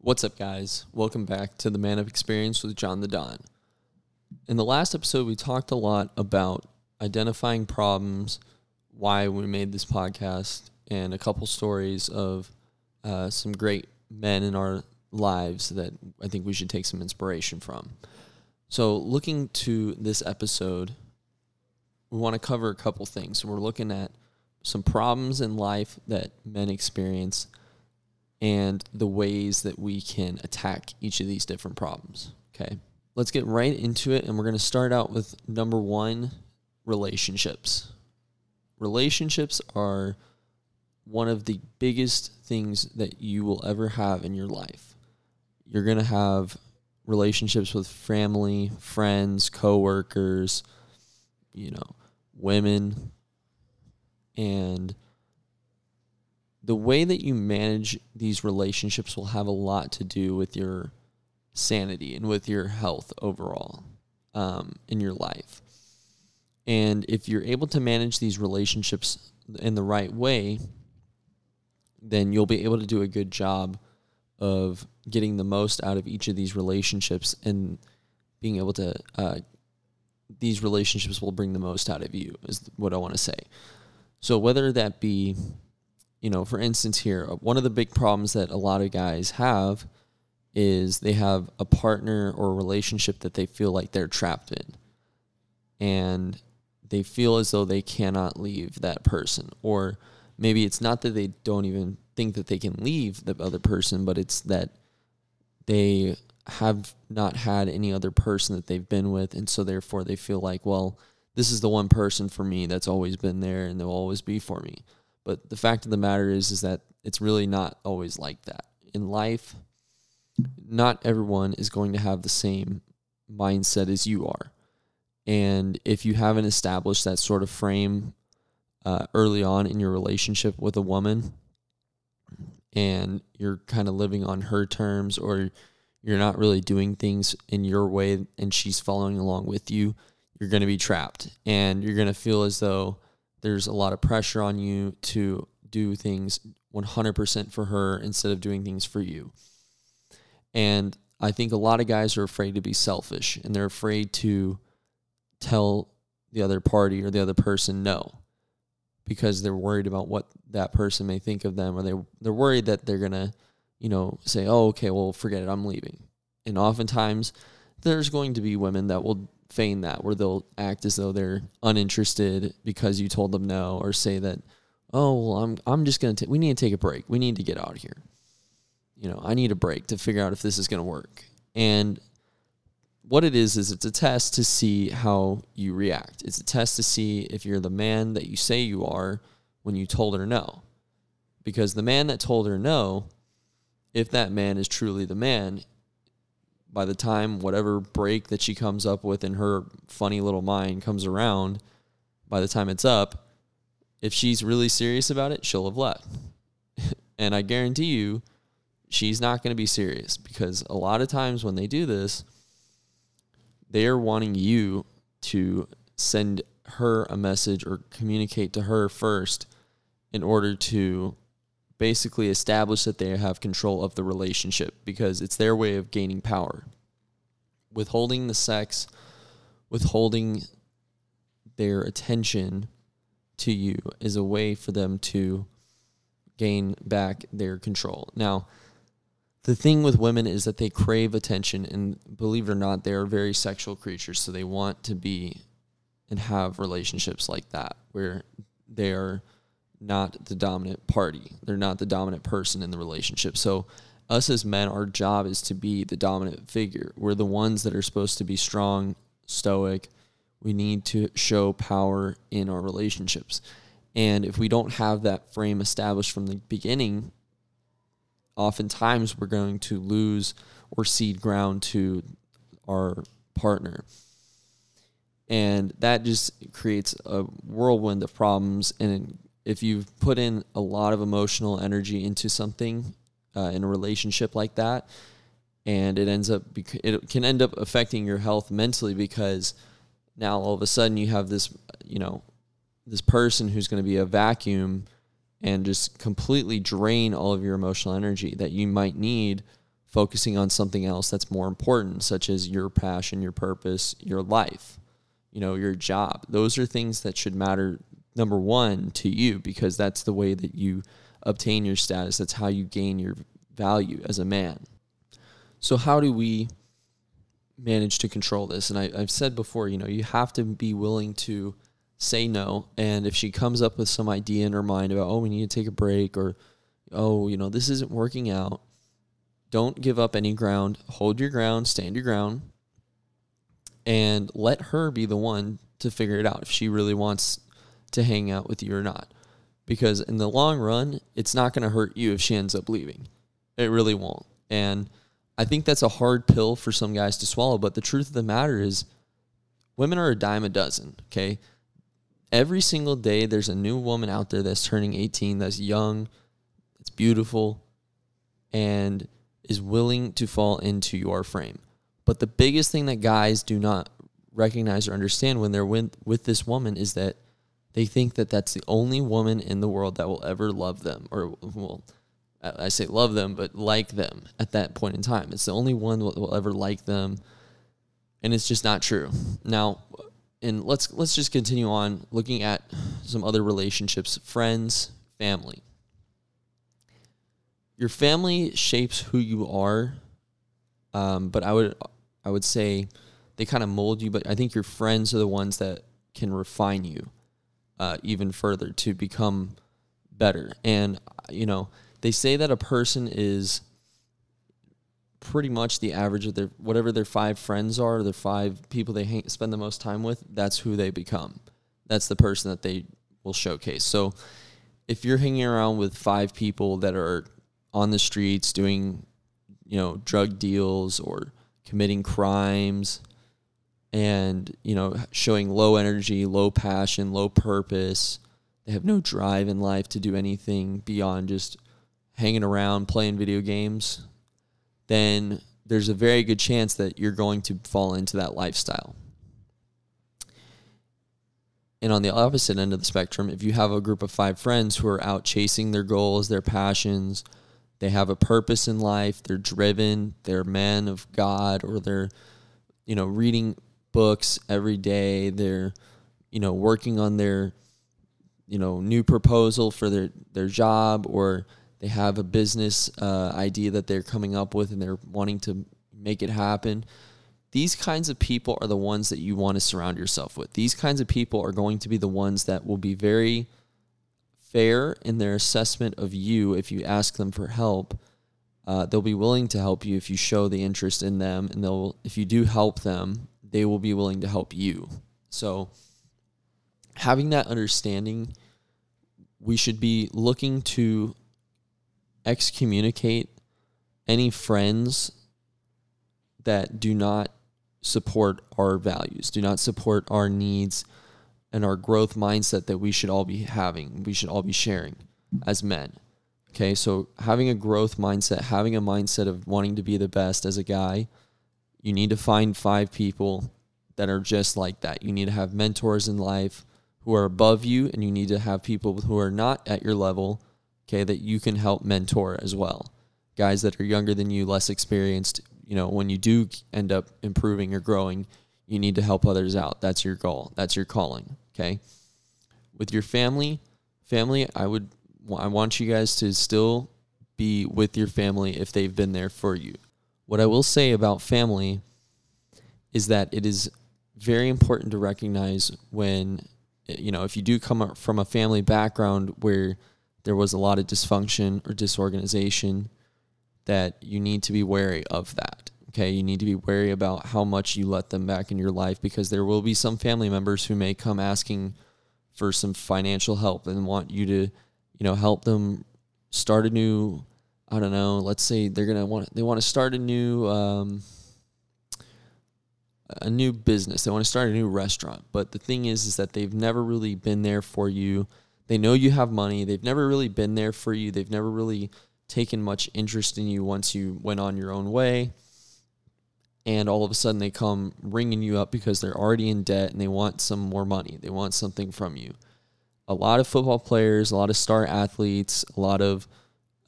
What's up, guys? Welcome back to the Man of Experience with John the Don. In the last episode, we talked a lot about identifying problems, why we made this podcast, and a couple stories of uh, some great men in our lives that I think we should take some inspiration from. So, looking to this episode, we want to cover a couple things. We're looking at some problems in life that men experience and the ways that we can attack each of these different problems. Okay. Let's get right into it. And we're going to start out with number one relationships. Relationships are one of the biggest things that you will ever have in your life. You're going to have relationships with family, friends, coworkers, you know, women, and the way that you manage these relationships will have a lot to do with your sanity and with your health overall um, in your life. And if you're able to manage these relationships in the right way, then you'll be able to do a good job of getting the most out of each of these relationships and being able to, uh, these relationships will bring the most out of you, is what I want to say. So, whether that be you know, for instance, here, uh, one of the big problems that a lot of guys have is they have a partner or a relationship that they feel like they're trapped in. And they feel as though they cannot leave that person. Or maybe it's not that they don't even think that they can leave the other person, but it's that they have not had any other person that they've been with. And so therefore they feel like, well, this is the one person for me that's always been there and they'll always be for me. But the fact of the matter is, is that it's really not always like that. In life, not everyone is going to have the same mindset as you are. And if you haven't established that sort of frame uh, early on in your relationship with a woman, and you're kind of living on her terms, or you're not really doing things in your way and she's following along with you, you're going to be trapped. And you're going to feel as though there's a lot of pressure on you to do things 100% for her instead of doing things for you. And I think a lot of guys are afraid to be selfish and they're afraid to tell the other party or the other person no because they're worried about what that person may think of them or they they're worried that they're going to, you know, say, "Oh, okay, well, forget it, I'm leaving." And oftentimes there's going to be women that will feign that where they'll act as though they're uninterested because you told them no or say that oh well i'm i'm just going to we need to take a break. We need to get out of here. You know i need a break to figure out if this is going to work. And what it is is it's a test to see how you react. It's a test to see if you're the man that you say you are when you told her no. Because the man that told her no if that man is truly the man by the time whatever break that she comes up with in her funny little mind comes around, by the time it's up, if she's really serious about it, she'll have left. and I guarantee you, she's not going to be serious because a lot of times when they do this, they're wanting you to send her a message or communicate to her first in order to basically establish that they have control of the relationship because it's their way of gaining power. Withholding the sex, withholding their attention to you is a way for them to gain back their control. Now, the thing with women is that they crave attention, and believe it or not, they are very sexual creatures. So they want to be and have relationships like that where they are not the dominant party. They're not the dominant person in the relationship. So, us as men, our job is to be the dominant figure. We're the ones that are supposed to be strong, stoic. We need to show power in our relationships. And if we don't have that frame established from the beginning, oftentimes we're going to lose or cede ground to our partner. And that just creates a whirlwind of problems and if you've put in a lot of emotional energy into something uh, in a relationship like that, and it ends up bec- it can end up affecting your health mentally because now all of a sudden you have this you know this person who's going to be a vacuum and just completely drain all of your emotional energy that you might need focusing on something else that's more important, such as your passion, your purpose, your life, you know, your job. Those are things that should matter, number one, to you, because that's the way that you obtain your status. That's how you gain your value as a man. So, how do we manage to control this? And I, I've said before, you know, you have to be willing to say no. And if she comes up with some idea in her mind about, oh, we need to take a break or, oh, you know, this isn't working out, don't give up any ground. Hold your ground, stand your ground, and let her be the one to figure it out if she really wants to hang out with you or not. Because in the long run, it's not going to hurt you if she ends up leaving. It really won't. And I think that's a hard pill for some guys to swallow. But the truth of the matter is, women are a dime a dozen. Okay. Every single day, there's a new woman out there that's turning 18, that's young, that's beautiful, and is willing to fall into your frame. But the biggest thing that guys do not recognize or understand when they're with, with this woman is that they think that that's the only woman in the world that will ever love them or will I say love them, but like them at that point in time. It's the only one that will ever like them, and it's just not true. Now, and let's let's just continue on looking at some other relationships, friends, family your family shapes who you are, um, but I would I would say they kind of mold you. But I think your friends are the ones that can refine you uh, even further to become better. And you know they say that a person is pretty much the average of their whatever their five friends are, their five people they hang, spend the most time with. That's who they become. That's the person that they will showcase. So if you're hanging around with five people that are on the streets doing, you know, drug deals or committing crimes and, you know, showing low energy, low passion, low purpose. They have no drive in life to do anything beyond just hanging around playing video games. Then there's a very good chance that you're going to fall into that lifestyle. And on the opposite end of the spectrum, if you have a group of five friends who are out chasing their goals, their passions, they have a purpose in life. They're driven. They're men of God, or they're, you know, reading books every day. They're, you know, working on their, you know, new proposal for their their job, or they have a business uh, idea that they're coming up with and they're wanting to make it happen. These kinds of people are the ones that you want to surround yourself with. These kinds of people are going to be the ones that will be very fair in their assessment of you if you ask them for help. Uh, they'll be willing to help you if you show the interest in them, and they'll if you do help them, they will be willing to help you. So, having that understanding, we should be looking to excommunicate any friends that do not support our values, do not support our needs, and our growth mindset that we should all be having, we should all be sharing as men. Okay, so having a growth mindset, having a mindset of wanting to be the best as a guy, you need to find five people that are just like that. You need to have mentors in life who are above you, and you need to have people who are not at your level, okay, that you can help mentor as well. Guys that are younger than you, less experienced, you know, when you do end up improving or growing, you need to help others out. That's your goal. That's your calling. Okay. With your family, family, I would, I want you guys to still be with your family if they've been there for you. What I will say about family is that it is very important to recognize when, you know, if you do come from a family background where there was a lot of dysfunction or disorganization, that you need to be wary of that. Okay, you need to be wary about how much you let them back in your life because there will be some family members who may come asking for some financial help and want you to, you know, help them start a new I don't know, let's say they're to want they want to start a new um, a new business. They want to start a new restaurant. But the thing is is that they've never really been there for you. They know you have money. They've never really been there for you. They've never really taken much interest in you once you went on your own way and all of a sudden they come ringing you up because they're already in debt and they want some more money. They want something from you. A lot of football players, a lot of star athletes, a lot of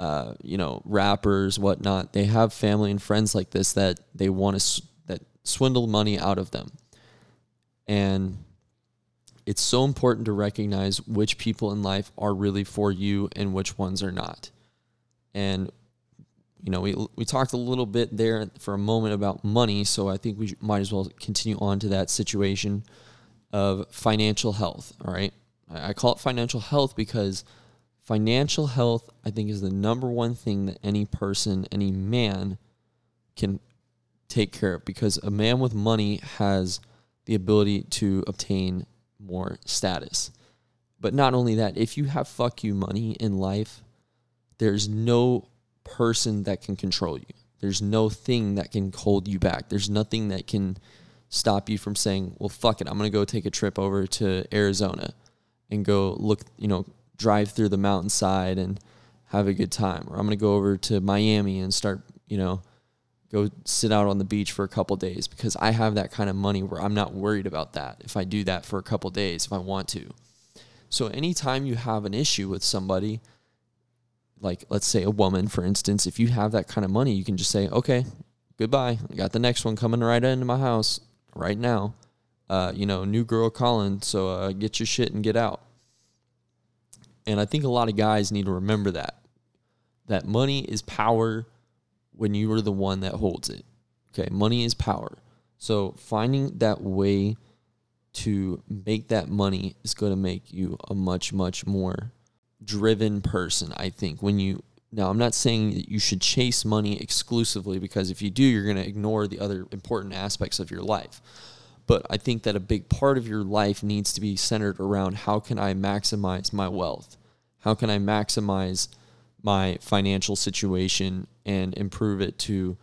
uh, you know, rappers, whatnot. They have family and friends like this that they want to that swindle money out of them, and it's so important to recognize which people in life are really for you and which ones are not. And you know, we we talked a little bit there for a moment about money, so I think we might as well continue on to that situation of financial health. All right, I call it financial health because financial health, I think, is the number one thing that any person, any man, can take care of because a man with money has the ability to obtain more status. But not only that, if you have fuck you money in life, there's no person that can control you. There's no thing that can hold you back. There's nothing that can stop you from saying, well, fuck it, I'm going to go take a trip over to Arizona and go look, you know, drive through the mountainside and have a good time. Or I'm going to go over to Miami and start, you know, go sit out on the beach for a couple days because I have that kind of money where I'm not worried about that if I do that for a couple days if I want to. So anytime you have an issue with somebody, like let's say a woman for instance, if you have that kind of money, you can just say, "Okay, goodbye. I got the next one coming right into my house right now." Uh, you know, new girl calling, so uh, get your shit and get out. And I think a lot of guys need to remember that that money is power when you are the one that holds it. Okay, money is power. So finding that way to make that money is going to make you a much much more driven person, I think. When you now, I'm not saying that you should chase money exclusively because if you do, you're going to ignore the other important aspects of your life. But I think that a big part of your life needs to be centered around how can I maximize my wealth? How can I maximize my financial situation and improve it to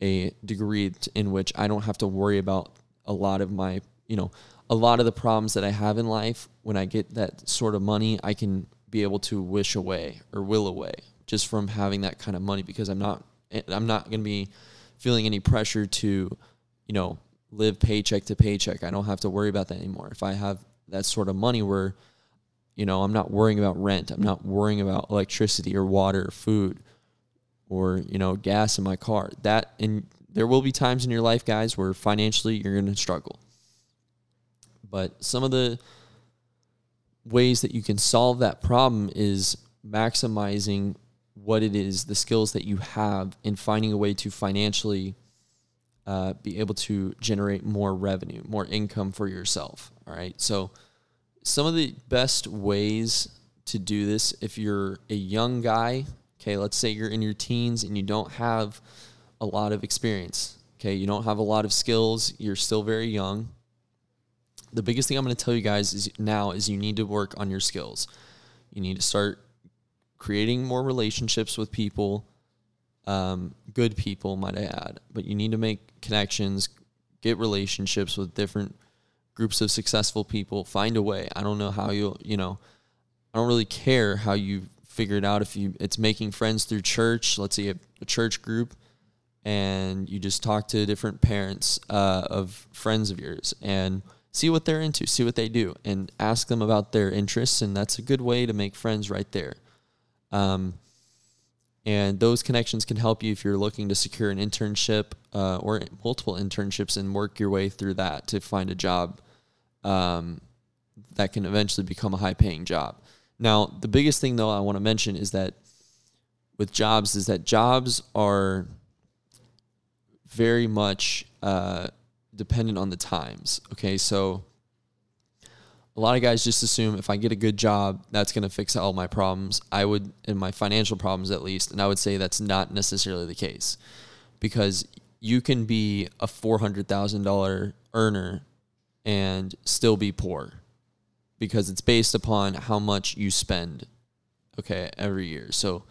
a degree in which I don't have to worry about a lot of my, you know, a lot of the problems that I have in life. When I get that sort of money, I can be able to wish away or will away just from having that kind of money because I'm not eh, I'm not going to be feeling any pressure to, you know, live paycheck to paycheck. I don't have to worry about that anymore. If I have that sort of money where, you know, I'm not worrying about rent, I'm not worrying about electricity or water or food or, you know, gas in my car. That and there will be times in your life, guys, where financially you're going to struggle. But some of the ways that you can solve that problem is maximizing what it is, the skills that you have, in finding a way to financially uh, be able to generate more revenue, more income for yourself. All right. So, some of the best ways to do this, if you're a young guy, okay, let's say you're in your teens and you don't have a lot of experience, okay, you don't have a lot of skills, you're still very young. The biggest thing I'm going to tell you guys is now is you need to work on your skills. You need to start creating more relationships with people um, good people, might I add. But you need to make connections, get relationships with different groups of successful people. Find a way. I don't know how you, you know, I don't really care how you figure it out. If you, it's making friends through church. Let's say a, a church group, and you just talk to different parents uh, of friends of yours and see what they're into, see what they do, and ask them about their interests. And that's a good way to make friends right there. Um, and those connections can help you if you're looking to secure an internship uh, or multiple internships and work your way through that to find a job um, that can eventually become a high paying job. Now, the biggest thing though I want to mention is that with jobs is that jobs are very much uh, dependent on the times. Okay, so a lot of guys just assume if I get a good job, that's going to fix all my problems. I would, in my financial problems at least, and I would say that's not necessarily the case because you can be a $400,000 earner and still be poor because it's based upon how much you spend, okay, every year. So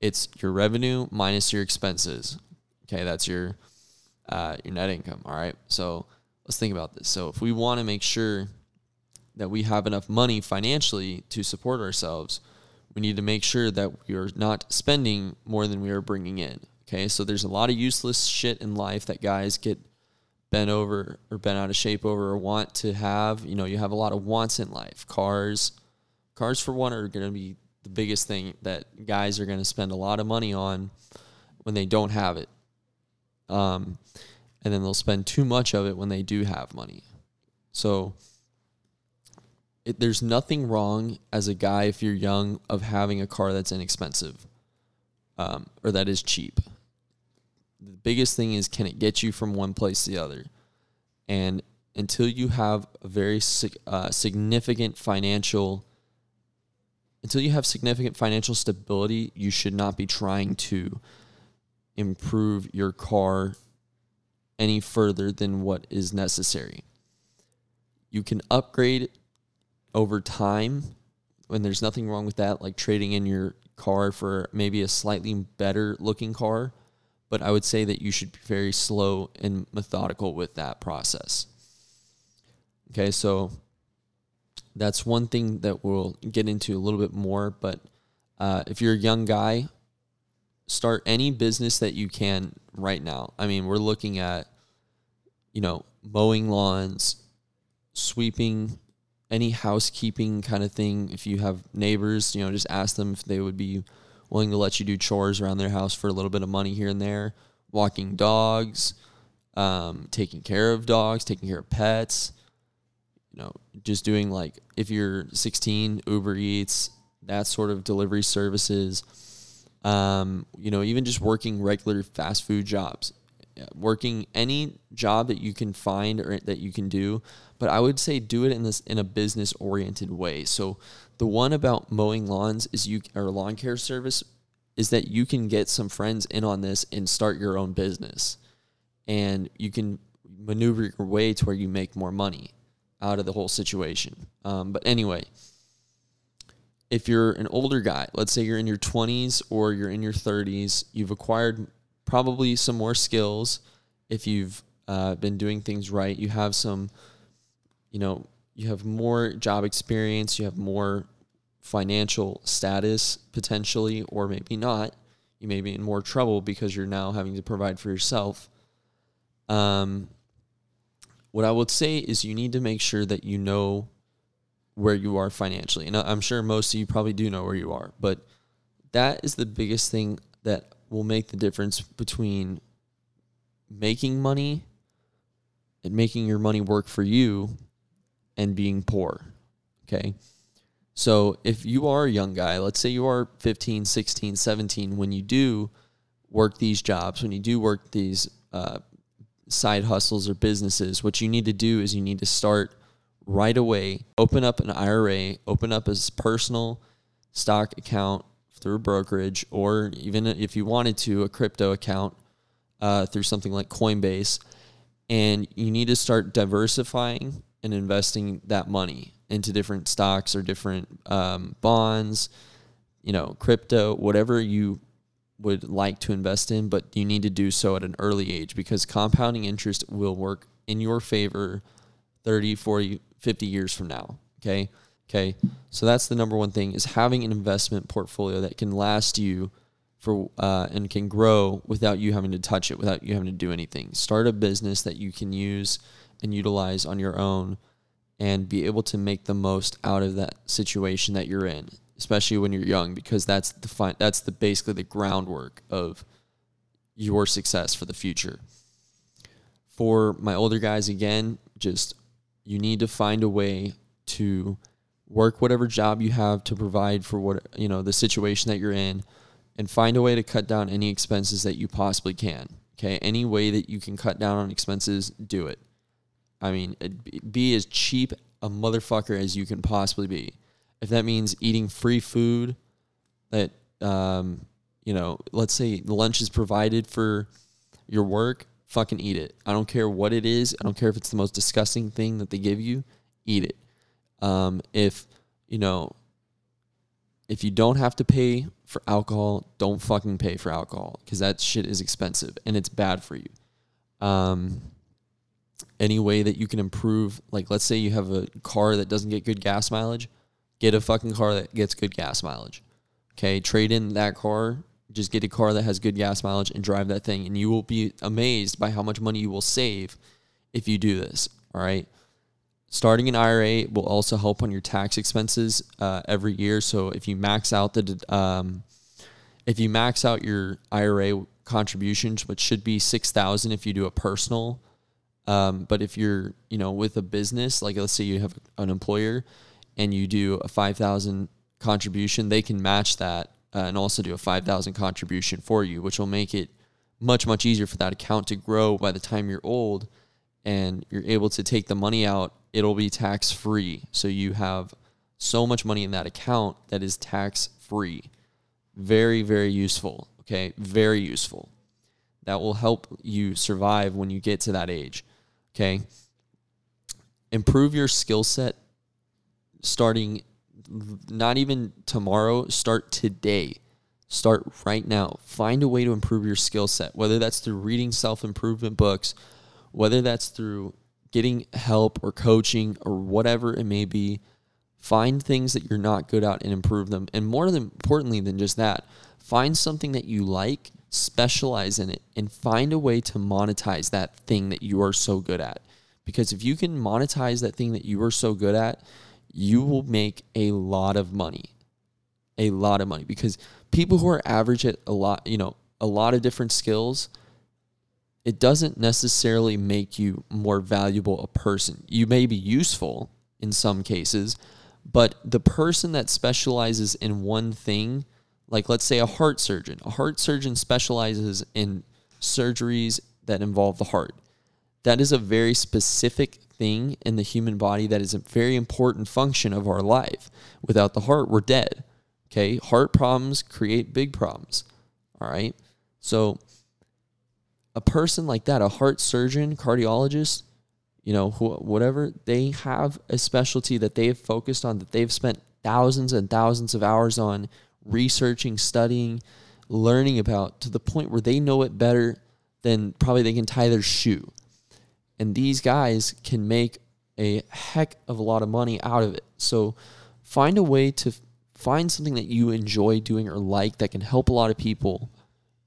it's your revenue minus your expenses. Okay, that's your uh, your net income. All right. So let's think about this. So if we want to make sure that we have enough money financially to support ourselves, we need to make sure that we are not spending more than we are bringing in. Okay, so there's a lot of useless shit in life that guys get bent over or bent out of shape over or want to have. You know, you have a lot of wants in life. Cars, cars for one are going to be the biggest thing that guys are going to spend a lot of money on when they don't have it. Um, and then they'll spend too much of it when they do have money. So it, there's nothing wrong as a guy if you're young of having a car that's inexpensive um, or that is cheap. The biggest thing is can it get you from one place to the other? And until you have a very uh, significant financial until you have significant financial stability, you should not be trying to improve your car any further than what is necessary. You can upgrade over time when there's nothing wrong with that, like trading in your car for maybe a slightly better looking car. But I would say that you should be very slow and methodical with that process. Okay, so that's one thing that we'll get into a little bit more. But uh, if you're a young guy, start any business that you can right now. I mean, we're looking at, you know, mowing lawns, sweeping, any housekeeping kind of thing. If you have neighbors, you know, just ask them if they would be willing to let you do chores around their house for a little bit of money here and there. Walking dogs, um, taking care of dogs, taking care of pets. You know, just doing like if you're 16, Uber Eats, that sort of delivery services. Um, you know, even just working regular fast food jobs working any job that you can find or that you can do but i would say do it in this in a business oriented way. So the one about mowing lawns is you or lawn care service is that you can get some friends in on this and start your own business. And you can maneuver your way to where you make more money out of the whole situation. Um, but anyway if you're an older guy let's say you're in your 20s or you're in your 30s you've acquired probably some more skills. If you've uh, been doing things right. You have some, you know, you have more job experience, you have more financial status potentially, or maybe not. You may be in more trouble because you're now having to provide for yourself. Um, what I would say is you need to make sure that you know where you are financially. And I'm sure most of you probably do know where you are, but that is the biggest thing that will make the difference between making money and making your money work for you and being poor. Okay. So if you are a young guy, let's say you are 15, 16, 17, when you do work these jobs, when you do work these uh, side hustles or businesses, what you need to do is you need to start right away, open up an IRA, open up a personal stock account through a brokerage, or even if you wanted to, a crypto account uh, through something like Coinbase. And you need to start diversifying and investing that money into different stocks or different um, bonds, you know, crypto, whatever you would like to invest in, but you need to do so at an early age because compounding interest will work in your favor 30, 40, 50 years from now. Okay. Okay. So that's the number one thing is having an investment portfolio that can last you for uh, and can grow without you having to touch it, without you having to do anything. Start a business that you can use and utilize on your own and be able to make the most out of that situation that you're in, especially when you're young, because that's the fi- that's the basically the groundwork of your success for the future. For my older guys, again, just you need to find a way to work whatever job you have to provide for what you know the situation that you're in and find a way to cut down any expenses that you possibly can okay any way that you can cut down on expenses do it i mean be as cheap a motherfucker as you can possibly be. If that means eating free food that um, you know let's say the lunch is provided for your work fucking eat it. I don't care what it is. I don't care if it's the most disgusting thing that they give you. Eat it. Um, if you know, if you don't have to pay for alcohol, don't fucking pay for alcohol because that shit is expensive and it's bad for you. Um, any way that you can improve, like let's say you have a car that doesn't get good gas mileage, get a fucking car that gets good gas mileage. Okay, trade in that car, just get a car that has good gas mileage and drive that thing, and you will be amazed by how much money you will save if you do this. All right starting an IRA will also help on your tax expenses uh, every year. So if you max out the um, if you max out your IRA contributions, which should be six thousand if you do a personal, um, but if you're you know with a business, like let's say you have an employer and you do a five thousand contribution, they can match that uh, and also do a five thousand contribution for you, which will make it much much easier for that account to grow by the time you're old and you're able to take the money out it'll be tax free. So you have so much money in that account that is tax free. Very, very useful. Okay. Very useful. That will help you survive when you get to that age. Okay. Improve your skill set starting not even tomorrow, start today. Start right now. Find a way to improve your skill set, whether that's through reading self improvement books, whether that's through getting help or coaching or whatever it may be. Find things that you're not good at and improve them. And more than importantly than just that, find something that you like, specialize in it, and find a way to monetize that thing that you are so good at. Because if you can monetize that thing that you are so good at, you will make a lot of money. A lot of money. Because people who are average at a lot, you know, a lot of different skills, it doesn't necessarily make you more valuable a person. You may be useful in some cases, but the person that specializes in one thing, like let's say a heart surgeon, a heart surgeon specializes in surgeries that involve the heart. That is a very specific thing in the human body that is a very important function of our life. Without the heart, we're dead. Okay? Heart problems create big problems. All right? So, a person like that, a heart surgeon, cardiologist, you know, wh- whatever, they have a specialty that they have focused on, that they've spent thousands and thousands of hours on researching, studying, learning about to the point where they know it better than probably they can tie their shoe. And these guys can make a heck of a lot of money out of it. So find a way to find something that you enjoy doing or like that can help a lot of people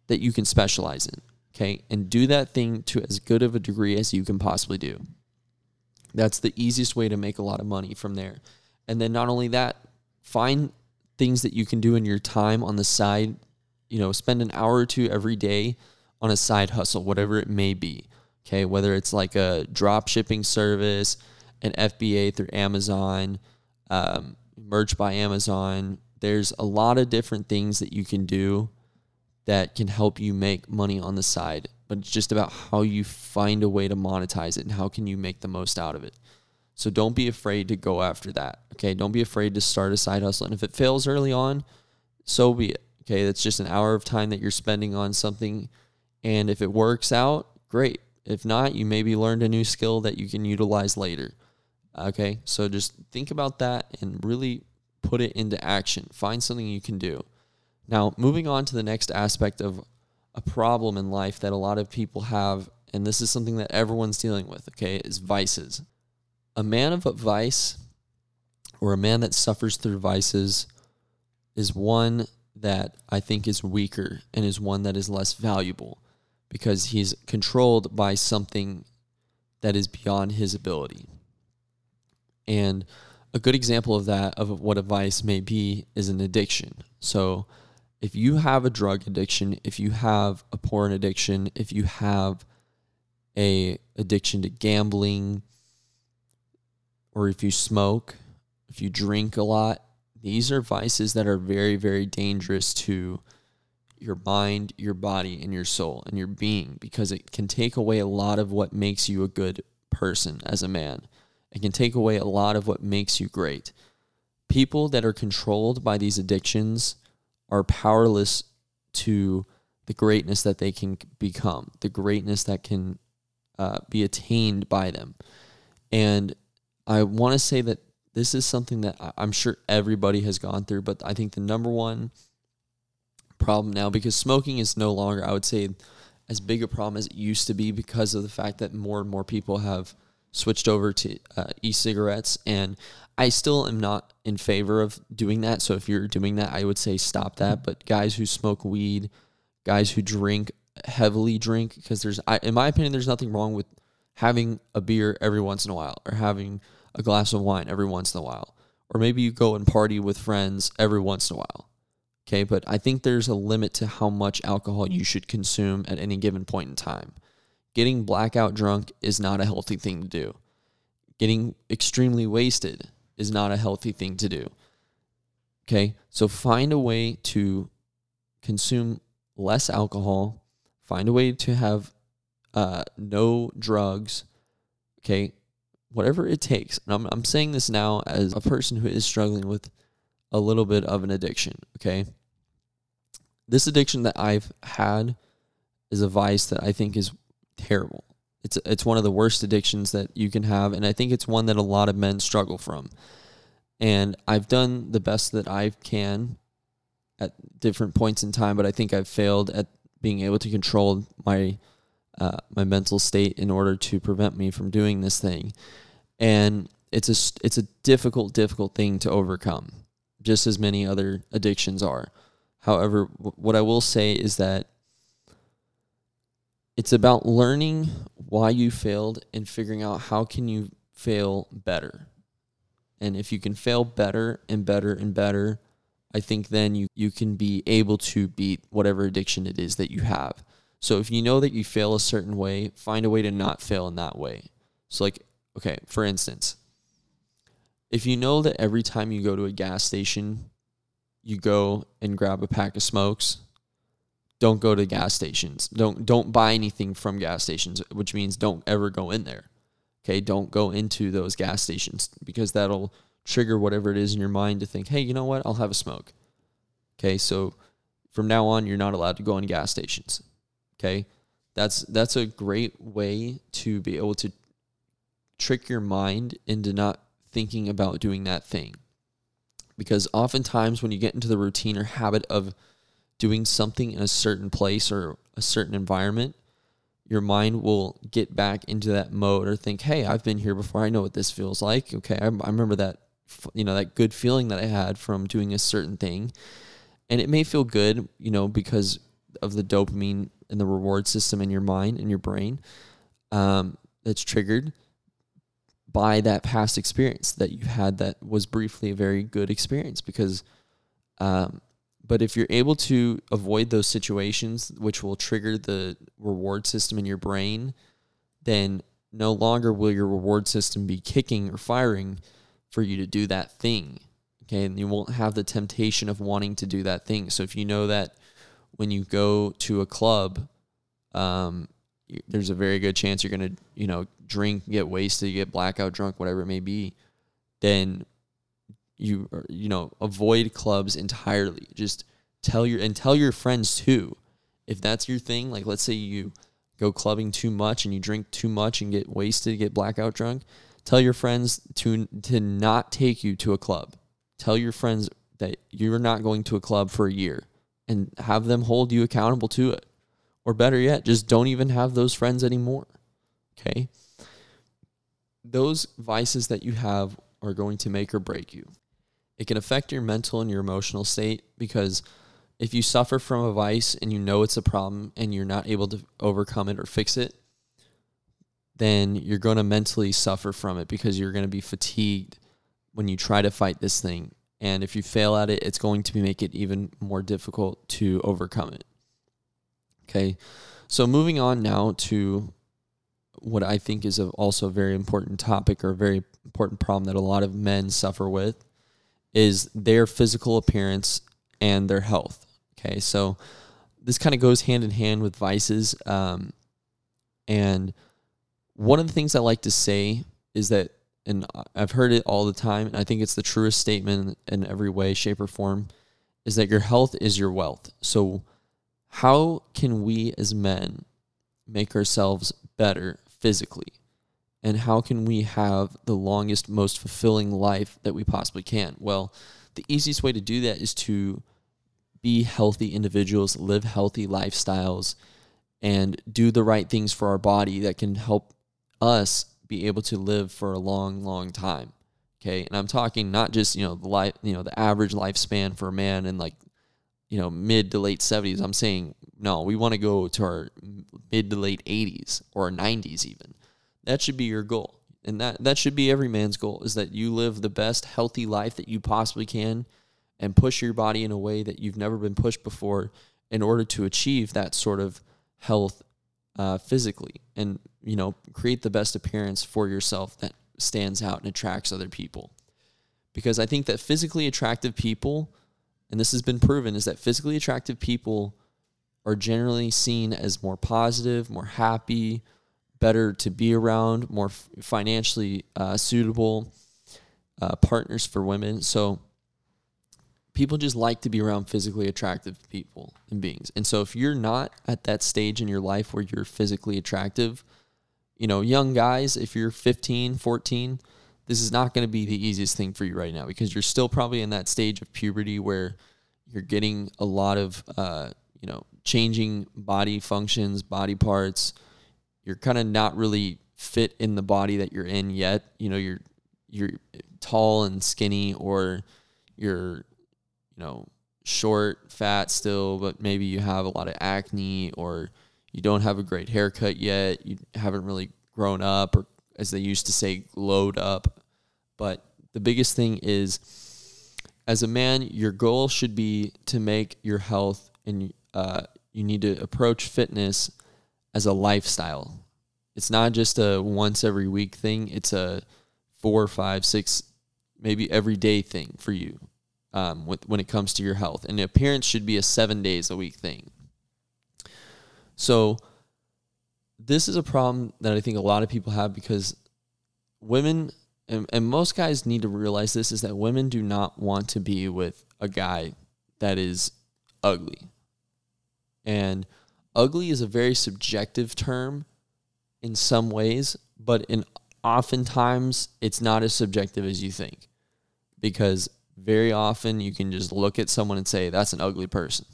that you can specialize in okay, and do that thing to as good of a degree as you can possibly do. That's the easiest way to make a lot of money from there. And then not only that, find things that you can do in your time on the side, you know, spend an hour or two every day on a side hustle, whatever it may be. Okay, whether it's like a drop shipping service, an FBA through Amazon, um, merch by Amazon. There's a lot of different things that you can do that can help you make money on the side, but it's just about how you find a way to monetize it and how can you make the most out of it. So don't be afraid to go after that. Okay. Don't be afraid to start a side hustle. And if it fails early on, so be it. Okay. That's just an hour of time that you're spending on something. And if it works out, great. If not, you maybe learned a new skill that you can utilize later. Okay. So just think about that and really put it into action. Find something you can do. Now, moving on to the next aspect of a problem in life that a lot of people have, and this is something that everyone's dealing with, okay, is vices. A man of vice or a man that suffers through vices is one that I think is weaker and is one that is less valuable because he's controlled by something that is beyond his ability. And a good example of that, of what a vice may be, is an addiction. So, if you have a drug addiction, if you have a porn addiction, if you have a addiction to gambling, or if you smoke, if you drink a lot, these are vices that are very, very dangerous to your mind, your body, and your soul and your being because it can take away a lot of what makes you a good person as a man. It can take away a lot of what makes you great. People that are controlled by these addictions are powerless to the greatness that they can become, the greatness that can uh, be attained by them. And I want to say that this is something that I'm sure everybody has gone through, but I think the number one problem now, because smoking is no longer, I would say, as big a problem as it used to be because of the fact that more and more people have switched over to uh, e-cigarettes and I still am not in favor of doing that. So if you're doing that, I would say stop that. But guys who smoke weed, guys who drink heavily drink, because there's, I, in my opinion, there's nothing wrong with having a beer every once in a while or having a glass of wine every once in a while. Or maybe you go and party with friends every once in a while. Okay, but I think there's a limit to how much alcohol you should consume at any given point in time. Getting blackout drunk is not a healthy thing to do. Getting extremely wasted is not a healthy thing to do. Okay, so find a way to consume less alcohol, find a way to have uh, no drugs, okay, whatever it takes. And I'm, I'm saying this now as a person who is struggling with a little bit of an addiction, okay? This addiction that I've had is a vice that I think is terrible. It's it's one of the worst addictions that you can have and I think it's one that a lot of men struggle from. And I've done the best that I can at different points in time, but I think I've failed at being able to control my uh, my mental state in order to prevent me from doing this thing. And it's a it's a difficult difficult thing to overcome, just as many other addictions are. However, what I will say is that it's about learning why you failed and figuring out how can you fail better. And if you can fail better and better and better, I think then you, you can be able to beat whatever addiction it is that you have. So if you know that you fail a certain way, find a way to not fail in that way. So like, okay, for instance, if you know that every time you go to a gas station, you go and grab a pack of smokes, don't go to gas stations. Don't don't buy anything from gas stations, which means don't ever go in there. Okay, don't go into those gas stations because that'll trigger whatever it is in your mind to think, "Hey, you know what? I'll have a smoke." Okay, so from now on you're not allowed to go in gas stations. Okay? That's that's a great way to be able to trick your mind into not thinking about doing that thing. Because oftentimes when you get into the routine or habit of doing something in a certain place or a certain environment, your mind will get back into that mode or think, "Hey, I've been here before. I know what this feels like." Okay, I, I remember that you know that good feeling that I had from doing a certain thing, and it may feel good, you know, because of the dopamine and the reward system in your mind and your brain um, that's triggered by that past experience that you had that was briefly a very good experience because um, but if you're able to avoid those situations, which will trigger the reward system in your brain, then no longer will your reward system be kicking or firing for you to do that thing. Okay. And you won't have the temptation of wanting to do that thing. So if you know that when you go to a club, um, there's a very good chance you're going to, you know, drink, get wasted, get blackout drunk, whatever it may be, then you you know avoid clubs entirely. Just tell your and tell your friends too. If that's your thing, like let's say you go clubbing too much and you drink too much and get wasted, get blackout drunk, tell your friends to to not take you to a club. Tell your friends that you're not going to a club for a year and have them hold you accountable to it. Or better yet, just don't even have those friends anymore. Okay? Those vices that you have are going to make or break you. It can affect your mental and your emotional state because if you suffer from a vice and you know it's a problem and you're not able to overcome it or fix it, then you're going to mentally suffer from it because you're going to be fatigued when you try to fight this thing. And if you fail at it, it's going to make it even more difficult to overcome it. Okay. So moving on now to what I think is also a very important topic or a very important problem that a lot of men suffer with is their physical appearance and their health. Okay, so this kind of goes hand in hand with vices. Um, and one of the things I like to say is that, and I've heard it all the time, and I think it's the truest statement in every way, shape, or form, is that your health is your wealth. So, how can we as men make ourselves better physically? and how can we have the longest, most fulfilling life that we possibly can? Well, the easiest way to do that is to be healthy individuals, live healthy lifestyles, and do the right things for our body that can help us be able to live for a long, long time. Okay. And I'm talking not just, you know, the life, you know, the average lifespan for a man in like, you know, mid to late 70s. I'm saying, no, we want to go to our mid to late 80s or 90s even that should be your goal. and that that should be every man's goal is that you live the best healthy life that you possibly can and push your body in a way that you've never been pushed before in order to achieve that sort of health uh, physically and you know create the best appearance for yourself that stands out and attracts other people because i think that physically attractive people and this has been proven is that physically attractive people are generally seen as more positive more happy better to be around more financially uh, suitable uh, partners for women so people just like to be around physically attractive people and beings. And so if you're not at that stage in your life where you're physically attractive, you know, young guys, if you're 15, 14, this is not going to be the easiest thing for you right now because you're still probably in that stage of puberty where you're getting a lot of, uh, you know, changing body functions, body parts. You're kind of not really fit in the body that you're in yet. You know, you're you're tall and skinny or you're you know, short, fat still, but maybe you have a lot of acne or you don't have a great haircut yet, you haven't really grown up or as they used to say glowed up. But the biggest thing is as a man, your goal should be to make your health and uh, you need to approach fitness as a lifestyle. It's not just a once every week thing. It's a four, five, six, maybe every day thing for you um, with, when it comes to your health. And appearance should be a seven days a week thing. So, this is a problem that I think a lot of people have because women, and, and most guys need to realize this, is that women do not want to be with a guy that is ugly. And ugly is a very subjective term in some ways, but in oftentimes it's not as subjective as you think because very often you can just look at someone and say, that's an ugly person.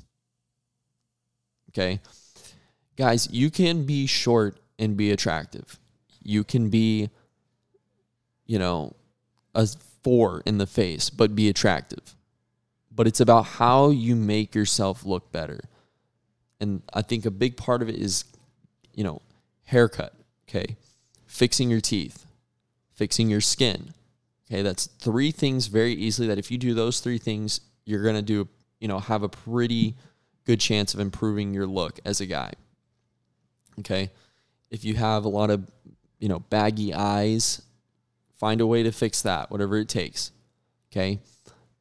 Okay. Guys, you can be short and be attractive. You can be, you know, a four in the face, but be attractive. But it's about how you make yourself look better. And I think a big part of it is, you know, haircut. Okay. Fixing your teeth, fixing your skin, Okay, that's three things very easily that if you do those three things, you're going to do, you know, have a pretty good chance of improving your look as a guy. Okay? If you have a lot of, you know, baggy eyes, find a way to fix that, whatever it takes. Okay?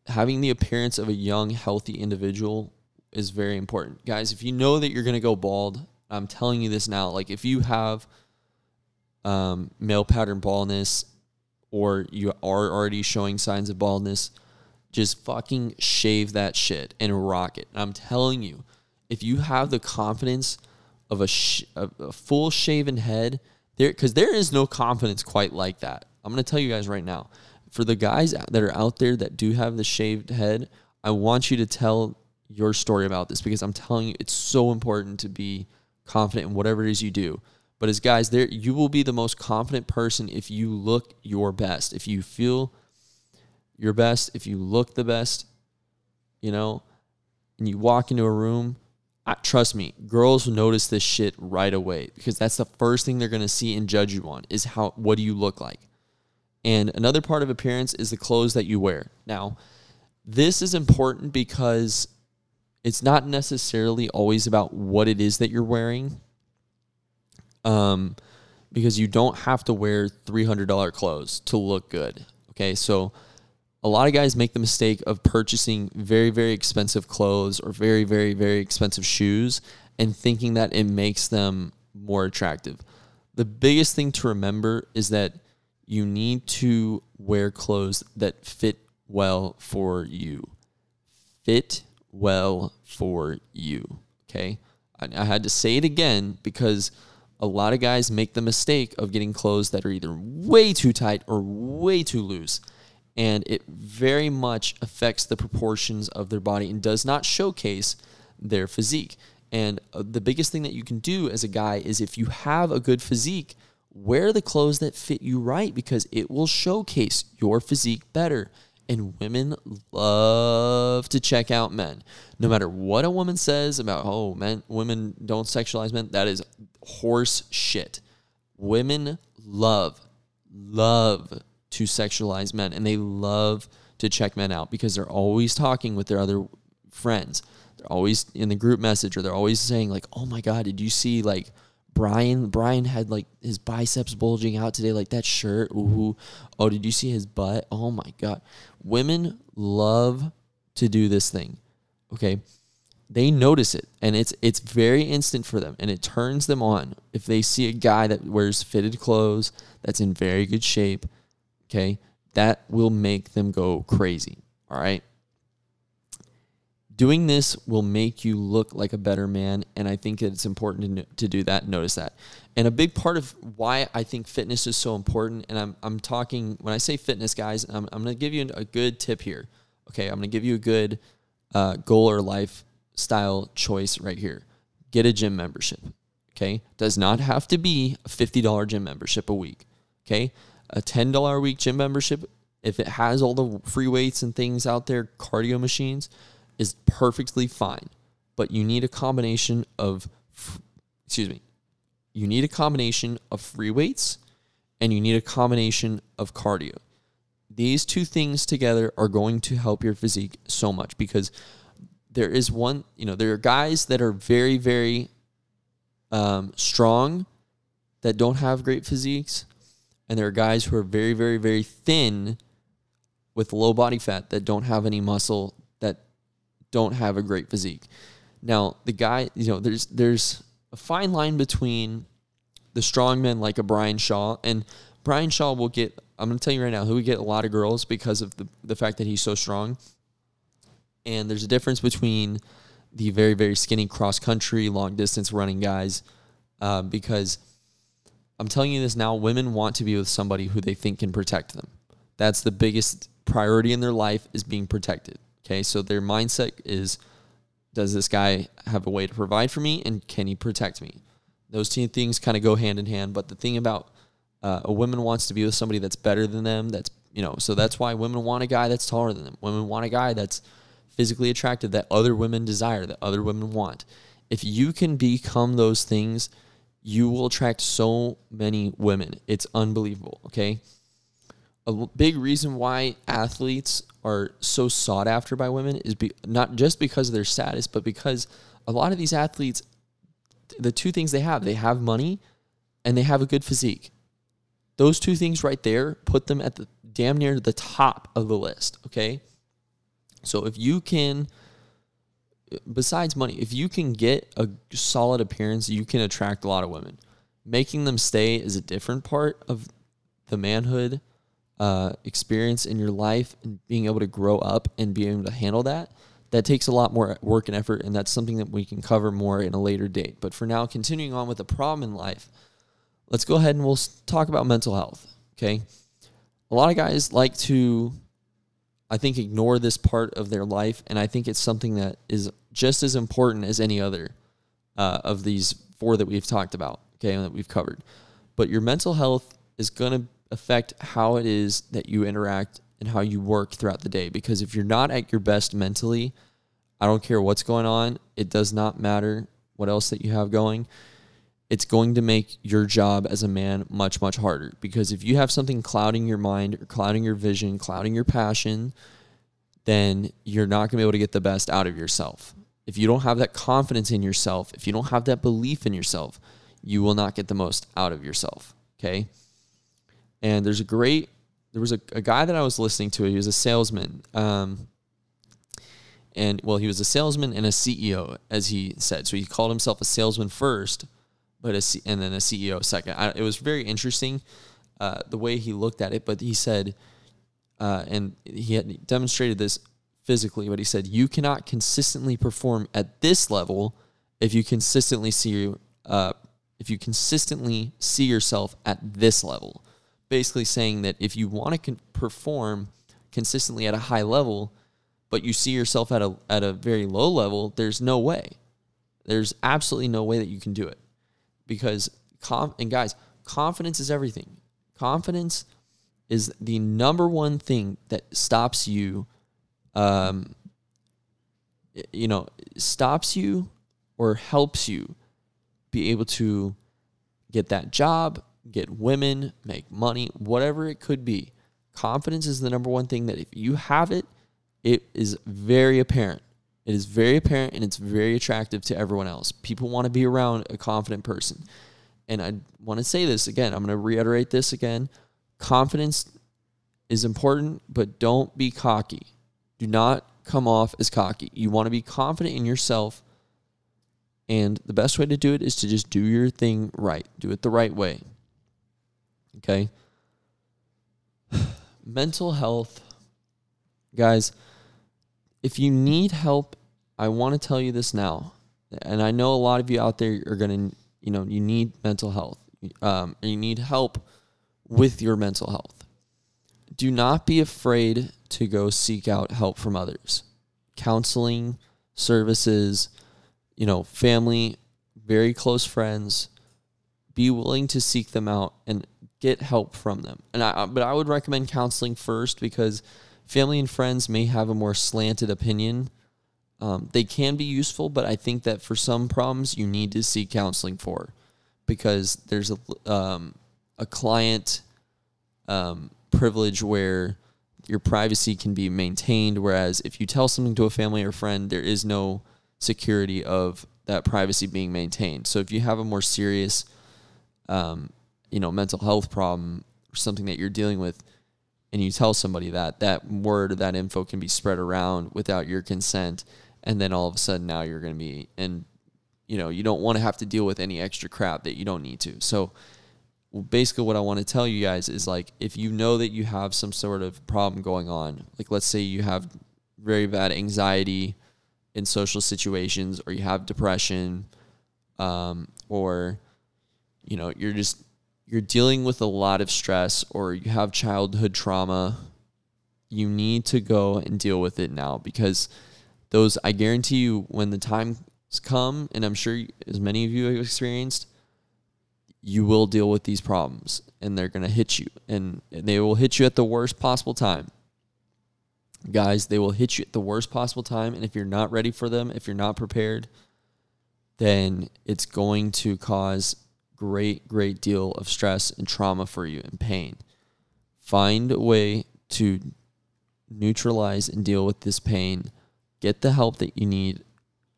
Having the appearance of a young, healthy individual is very important. Guys, if you know that you're going to go bald, I'm telling you this now, like if you have um, male pattern baldness, or you are already showing signs of baldness, just fucking shave that shit and rock it. I'm telling you, if you have the confidence of a, sh- a full shaven head, there because there is no confidence quite like that. I'm gonna tell you guys right now. For the guys that are out there that do have the shaved head, I want you to tell your story about this because I'm telling you, it's so important to be confident in whatever it is you do. But as guys, there you will be the most confident person if you look your best. If you feel your best, if you look the best, you know, and you walk into a room, I, trust me, girls notice this shit right away because that's the first thing they're going to see and judge you on is how what do you look like. And another part of appearance is the clothes that you wear. Now, this is important because it's not necessarily always about what it is that you're wearing um, because you don't have to wear $300 clothes to look good. Okay, so a lot of guys make the mistake of purchasing very, very expensive clothes or very, very, very expensive shoes and thinking that it makes them more attractive. The biggest thing to remember is that you need to wear clothes that fit well for you. Fit well for you. Okay. I, I had to say it again because a lot of guys make the mistake of getting clothes that are either way too tight or way too loose. And it very much affects the proportions of their body and does not showcase their physique. And uh, the biggest thing that you can do as a guy is if you have a good physique, wear the clothes that fit you right because it will showcase your physique better. And women love to check out men. No matter what a woman says about, oh, men, women don't sexualize men, that is horse shit. Women love, love to sexualize men and they love to check men out because they're always talking with their other friends. They're always in the group message or they're always saying like, "Oh my god, did you see like Brian Brian had like his biceps bulging out today like that shirt. Ooh. Oh, did you see his butt? Oh my god. Women love to do this thing. Okay? They notice it and it's it's very instant for them and it turns them on if they see a guy that wears fitted clothes that's in very good shape. Okay? That will make them go crazy. All right? doing this will make you look like a better man and i think it's important to, to do that notice that and a big part of why i think fitness is so important and i'm, I'm talking when i say fitness guys i'm, I'm going to give you a good tip here okay i'm going to give you a good uh, goal or lifestyle choice right here get a gym membership okay does not have to be a $50 gym membership a week okay a $10 a week gym membership if it has all the free weights and things out there cardio machines is perfectly fine, but you need a combination of, excuse me, you need a combination of free weights and you need a combination of cardio. These two things together are going to help your physique so much because there is one, you know, there are guys that are very, very um, strong that don't have great physiques, and there are guys who are very, very, very thin with low body fat that don't have any muscle that don't have a great physique. Now, the guy, you know, there's there's a fine line between the strong men like a Brian Shaw and Brian Shaw will get I'm going to tell you right now, he would get a lot of girls because of the the fact that he's so strong. And there's a difference between the very very skinny cross country long distance running guys uh, because I'm telling you this now women want to be with somebody who they think can protect them. That's the biggest priority in their life is being protected. Okay, so their mindset is does this guy have a way to provide for me and can he protect me? Those two things kind of go hand in hand. But the thing about uh, a woman wants to be with somebody that's better than them, that's, you know, so that's why women want a guy that's taller than them. Women want a guy that's physically attractive that other women desire, that other women want. If you can become those things, you will attract so many women. It's unbelievable. Okay a big reason why athletes are so sought after by women is be, not just because of their status, but because a lot of these athletes, the two things they have, they have money and they have a good physique. Those two things right there put them at the damn near the top of the list. Okay. So if you can, besides money, if you can get a solid appearance, you can attract a lot of women. Making them stay is a different part of the manhood uh, experience in your life and being able to grow up and being able to handle that, that takes a lot more work and effort. And that's something that we can cover more in a later date. But for now, continuing on with the problem in life, let's go ahead and we'll talk about mental health. Okay. A lot of guys like to, I think, ignore this part of their life. And I think it's something that is just as important as any other uh, of these four that we've talked about, okay, and that we've covered. But your mental health is going to affect how it is that you interact and how you work throughout the day. Because if you're not at your best mentally, I don't care what's going on, it does not matter what else that you have going. It's going to make your job as a man much, much harder. Because if you have something clouding your mind, or clouding your vision, clouding your passion, then you're not going to be able to get the best out of yourself. If you don't have that confidence in yourself, if you don't have that belief in yourself, you will not get the most out of yourself. Okay. And there's a great, there was a, a guy that I was listening to. He was a salesman. Um, and well, he was a salesman and a CEO, as he said. So he called himself a salesman first, but a C- and then a CEO second. I, it was very interesting uh, the way he looked at it. But he said, uh, and he had demonstrated this physically, but he said you cannot consistently perform at this level if you consistently see uh, if you consistently see yourself at this level basically saying that if you want to con- perform consistently at a high level, but you see yourself at a at a very low level, there's no way. There's absolutely no way that you can do it. Because com- and guys, confidence is everything. Confidence is the number one thing that stops you um you know, stops you or helps you be able to get that job, get women, make money, whatever it could be. Confidence is the number one thing that if you have it, it is very apparent. It is very apparent and it's very attractive to everyone else. People want to be around a confident person. And I want to say this again. I'm going to reiterate this again. Confidence is important, but don't be cocky. Do not come off as cocky. You want to be confident in yourself. And the best way to do it is to just do your thing right, do it the right way. Okay? Mental health. Guys, if you need help, I want to tell you this now. And I know a lot of you out there are going to, you know, you need mental health. Um, you need help with your mental health. Do not be afraid to go seek out help from others. Counseling, services, you know, family, very close friends. Be willing to seek them out and get help from them. And I but I would recommend counseling first because family and friends may have a more slanted opinion. Um, they can be useful, but I think that for some problems you need to seek counseling for because there's a um, a client um, privilege where your privacy can be maintained. Whereas if you tell something to a family or friend, there is no security of that privacy being maintained. So if you have a more serious, um, you know, mental health problem or something that you're dealing with, and you tell somebody that, that word that info can be spread around without your consent. And then all of a sudden now you're going to be, and you know, you don't want to have to deal with any extra crap that you don't need to. So basically what I want to tell you guys is like if you know that you have some sort of problem going on, like let's say you have very bad anxiety in social situations or you have depression um, or you know you're just you're dealing with a lot of stress or you have childhood trauma you need to go and deal with it now because those I guarantee you when the times come and I'm sure as many of you have experienced you will deal with these problems and they're going to hit you and they will hit you at the worst possible time. Guys, they will hit you at the worst possible time and if you're not ready for them, if you're not prepared, then it's going to cause great great deal of stress and trauma for you and pain. Find a way to neutralize and deal with this pain. Get the help that you need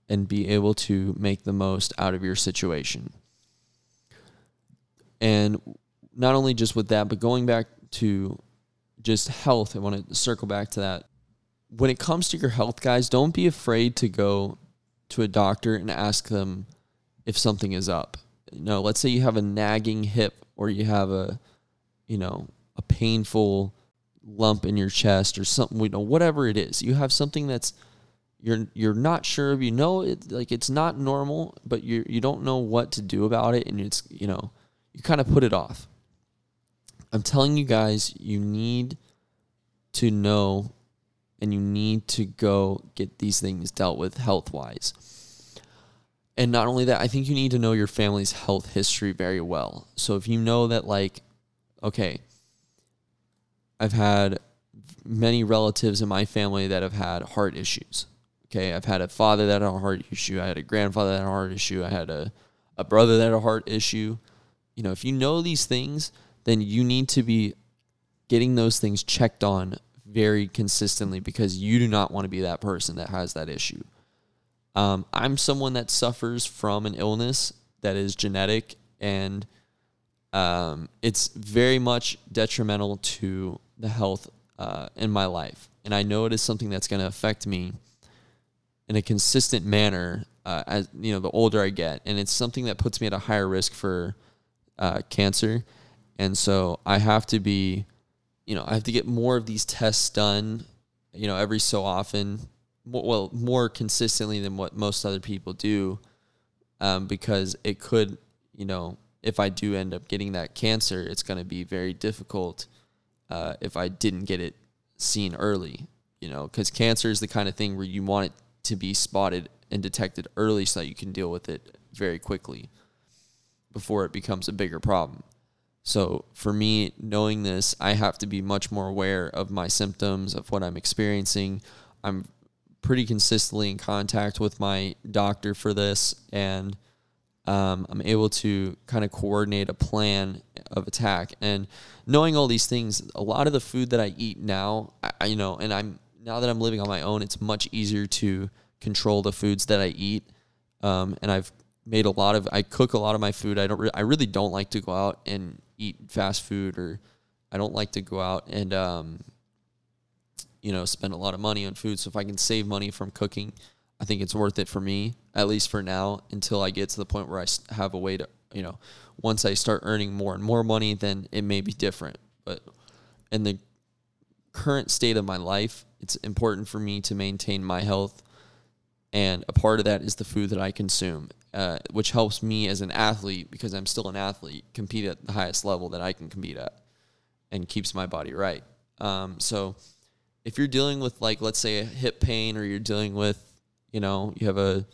and be able to make the most out of your situation. And not only just with that, but going back to just health, I want to circle back to that. When it comes to your health, guys, don't be afraid to go to a doctor and ask them if something is up. You know, let's say you have a nagging hip or you have a, you know, a painful lump in your chest or something, you know, whatever it is. You have something that's you're you're not sure of, you know it like it's not normal, but you you don't know what to do about it and it's, you know, you kind of put it off. I'm telling you guys, you need to know and you need to go get these things dealt with health wise. And not only that, I think you need to know your family's health history very well. So if you know that, like, okay, I've had many relatives in my family that have had heart issues. Okay, I've had a father that had a heart issue. I had a grandfather that had a heart issue. I had a, a brother that had a heart issue you know, if you know these things, then you need to be getting those things checked on very consistently because you do not want to be that person that has that issue. Um, I'm someone that suffers from an illness that is genetic and um, it's very much detrimental to the health uh, in my life. And I know it is something that's going to affect me in a consistent manner uh, as you know the older I get, and it's something that puts me at a higher risk for uh, cancer, and so I have to be, you know, I have to get more of these tests done, you know, every so often, well, more consistently than what most other people do, um, because it could, you know, if I do end up getting that cancer, it's going to be very difficult uh, if I didn't get it seen early, you know, because cancer is the kind of thing where you want it to be spotted and detected early so that you can deal with it very quickly before it becomes a bigger problem. So for me, knowing this, I have to be much more aware of my symptoms, of what I'm experiencing. I'm pretty consistently in contact with my doctor for this, and um, I'm able to kind of coordinate a plan of attack. And knowing all these things, a lot of the food that I eat now, I, I, you know, and I'm now that I'm living on my own, it's much easier to control the foods that I eat. Um, and I've made a lot of, I cook a lot of my food. I don't, re- I really don't like to go out and eat fast food or I don't like to go out and, um, you know, spend a lot of money on food. So if I can save money from cooking, I think it's worth it for me, at least for now, until I get to the point where I have a way to, you know, once I start earning more and more money, then it may be different. But in the current state of my life, it's important for me to maintain my health. And a part of that is the food that I consume, uh, which helps me as an athlete because I'm still an athlete, compete at the highest level that I can compete at and keeps my body right. Um, so if you're dealing with, like, let's say a hip pain or you're dealing with you know, you have a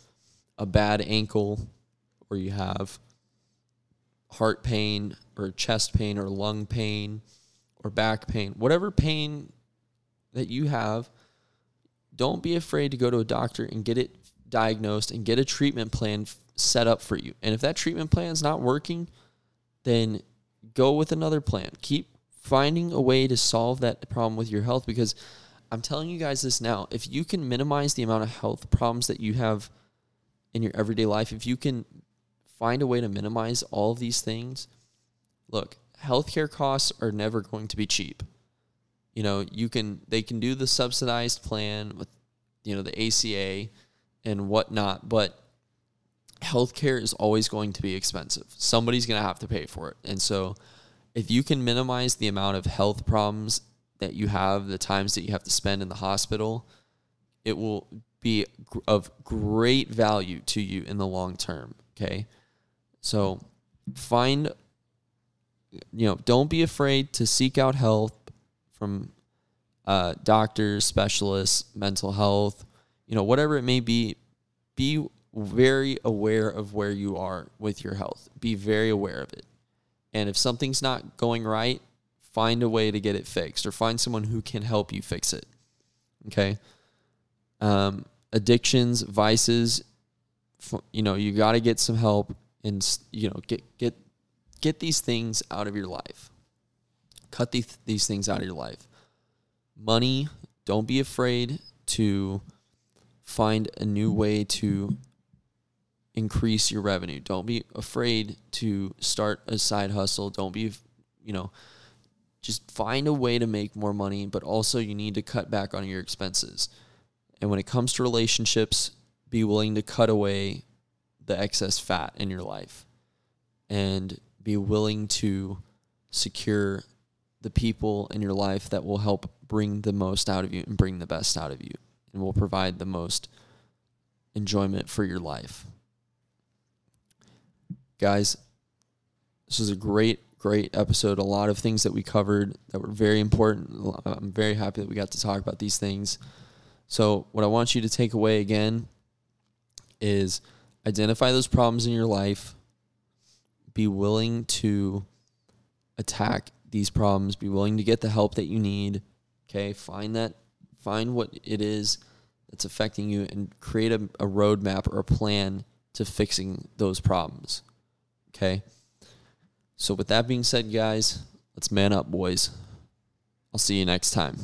a bad ankle or you have heart pain or chest pain or lung pain or back pain, whatever pain that you have, don't be afraid to go to a doctor and get it diagnosed and get a treatment plan set up for you. And if that treatment plan is not working, then go with another plan. Keep finding a way to solve that problem with your health because I'm telling you guys this now. If you can minimize the amount of health problems that you have in your everyday life, if you can find a way to minimize all of these things, look, healthcare costs are never going to be cheap. You know, you can they can do the subsidized plan with you know the ACA and whatnot, but healthcare is always going to be expensive. Somebody's going to have to pay for it, and so if you can minimize the amount of health problems that you have, the times that you have to spend in the hospital, it will be of great value to you in the long term. Okay. So find, you know, don't be afraid to seek out help from uh, doctors, specialists, mental health, you know, whatever it may be. Be very aware of where you are with your health. Be very aware of it. And if something's not going right, find a way to get it fixed or find someone who can help you fix it. Okay. Um, addictions, vices, you know, you got to get some help and, you know, get, get, get these things out of your life. Cut these, these things out of your life. Money, don't be afraid to find a new way to increase your revenue. Don't be afraid to start a side hustle. Don't be, you know, just find a way to make more money, but also you need to cut back on your expenses. And when it comes to relationships, be willing to cut away the excess fat in your life and be willing to secure the people in your life that will help bring the most out of you and bring the best out of you and will provide the most enjoyment for your life. Guys, this was a great great episode. A lot of things that we covered that were very important. I'm very happy that we got to talk about these things. So, what I want you to take away again is identify those problems in your life, be willing to attack these problems, be willing to get the help that you need. Okay, find that, find what it is that's affecting you, and create a, a roadmap or a plan to fixing those problems. Okay. So, with that being said, guys, let's man up, boys. I'll see you next time.